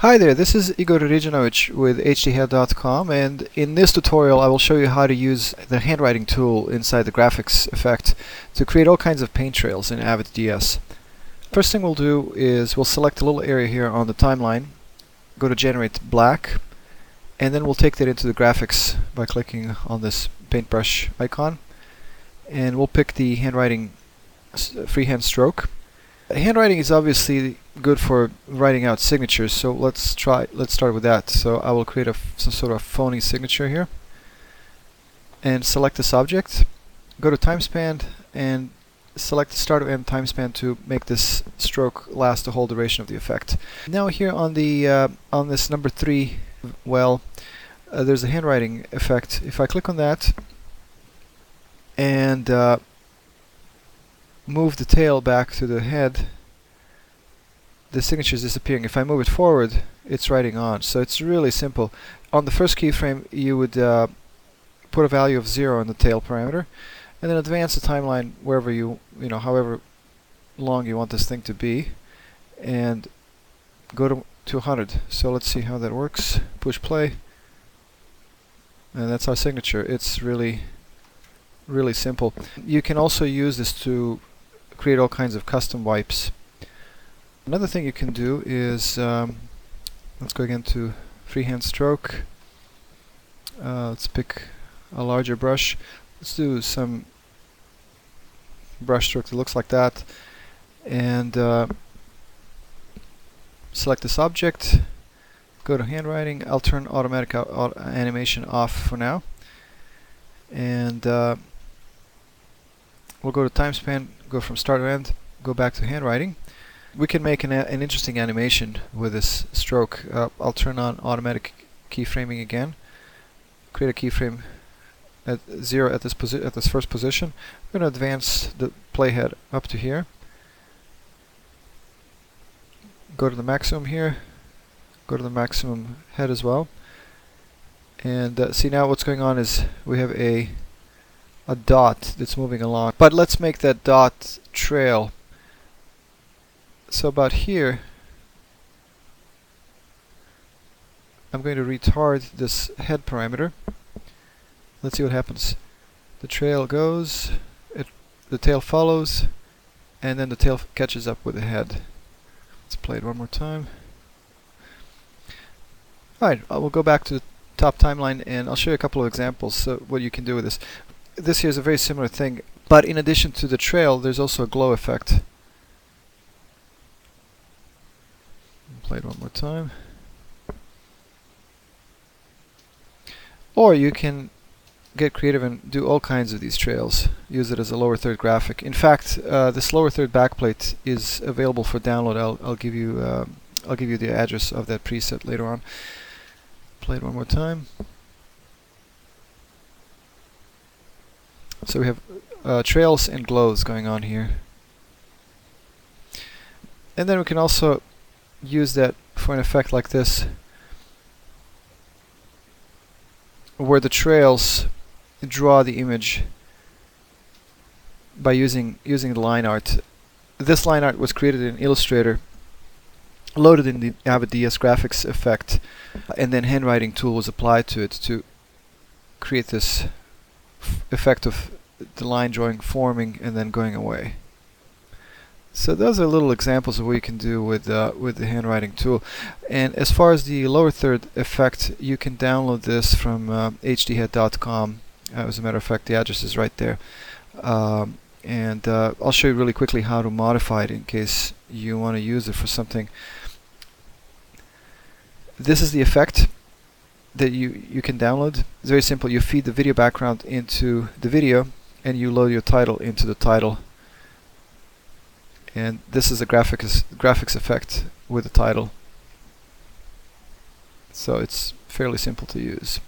Hi there, this is Igor Ridanovic with hdhead.com and in this tutorial I will show you how to use the handwriting tool inside the graphics effect to create all kinds of paint trails in Avid DS. First thing we'll do is we'll select a little area here on the timeline, go to generate black, and then we'll take that into the graphics by clicking on this paintbrush icon and we'll pick the handwriting freehand stroke handwriting is obviously good for writing out signatures so let's try let's start with that. So I will create a some sort of phony signature here and select this object. Go to time span and select the start and end time span to make this stroke last the whole duration of the effect. Now here on the uh, on this number three well uh, there's a handwriting effect. If I click on that and uh, move the tail back to the head, the signature is disappearing. If I move it forward, it's writing on. So it's really simple. On the first keyframe, you would uh, put a value of zero in the tail parameter, and then advance the timeline wherever you, you know, however long you want this thing to be, and go to to 100. So let's see how that works. Push play, and that's our signature. It's really really simple. You can also use this to create all kinds of custom wipes. Another thing you can do is, um, let's go again to freehand stroke. Uh, let's pick a larger brush. Let's do some brush stroke that looks like that. And uh, select this object, go to handwriting, I'll turn automatic animation off for now. And uh, we'll go to time span, go from start to end, go back to handwriting. We can make an, an interesting animation with this stroke. Uh, I'll turn on automatic keyframing again, create a keyframe at zero at this posi at this first position. I'm going to advance the playhead up to here. Go to the maximum here. Go to the maximum head as well. And uh, see now what's going on is we have a a dot that's moving along. But let's make that dot trail. So about here, I'm going to retard this head parameter. Let's see what happens. The trail goes, it, the tail follows, and then the tail catches up with the head. Let's play it one more time. Alright, I will go back to the top timeline and I'll show you a couple of examples so what you can do with this this here is a very similar thing, but in addition to the trail, there's also a glow effect. Play it one more time. Or you can get creative and do all kinds of these trails. Use it as a lower third graphic. In fact, uh, this lower third backplate is available for download. I'll, I'll give you uh, I'll give you the address of that preset later on. Play it one more time. So we have uh, trails and glows going on here. And then we can also use that for an effect like this where the trails draw the image by using using the line art. This line art was created in Illustrator, loaded in the Avid DS graphics effect, and then handwriting tool was applied to it to create this effect of the line drawing forming and then going away. So those are little examples of what you can do with uh, with the handwriting tool. And as far as the lower third effect, you can download this from uh, hdhead.com. Uh, as a matter of fact, the address is right there. Um, and uh, I'll show you really quickly how to modify it in case you want to use it for something. This is the effect that you, you can download. It's very simple. You feed the video background into the video and you load your title into the title. And this is a graphics, graphics effect with the title. So it's fairly simple to use.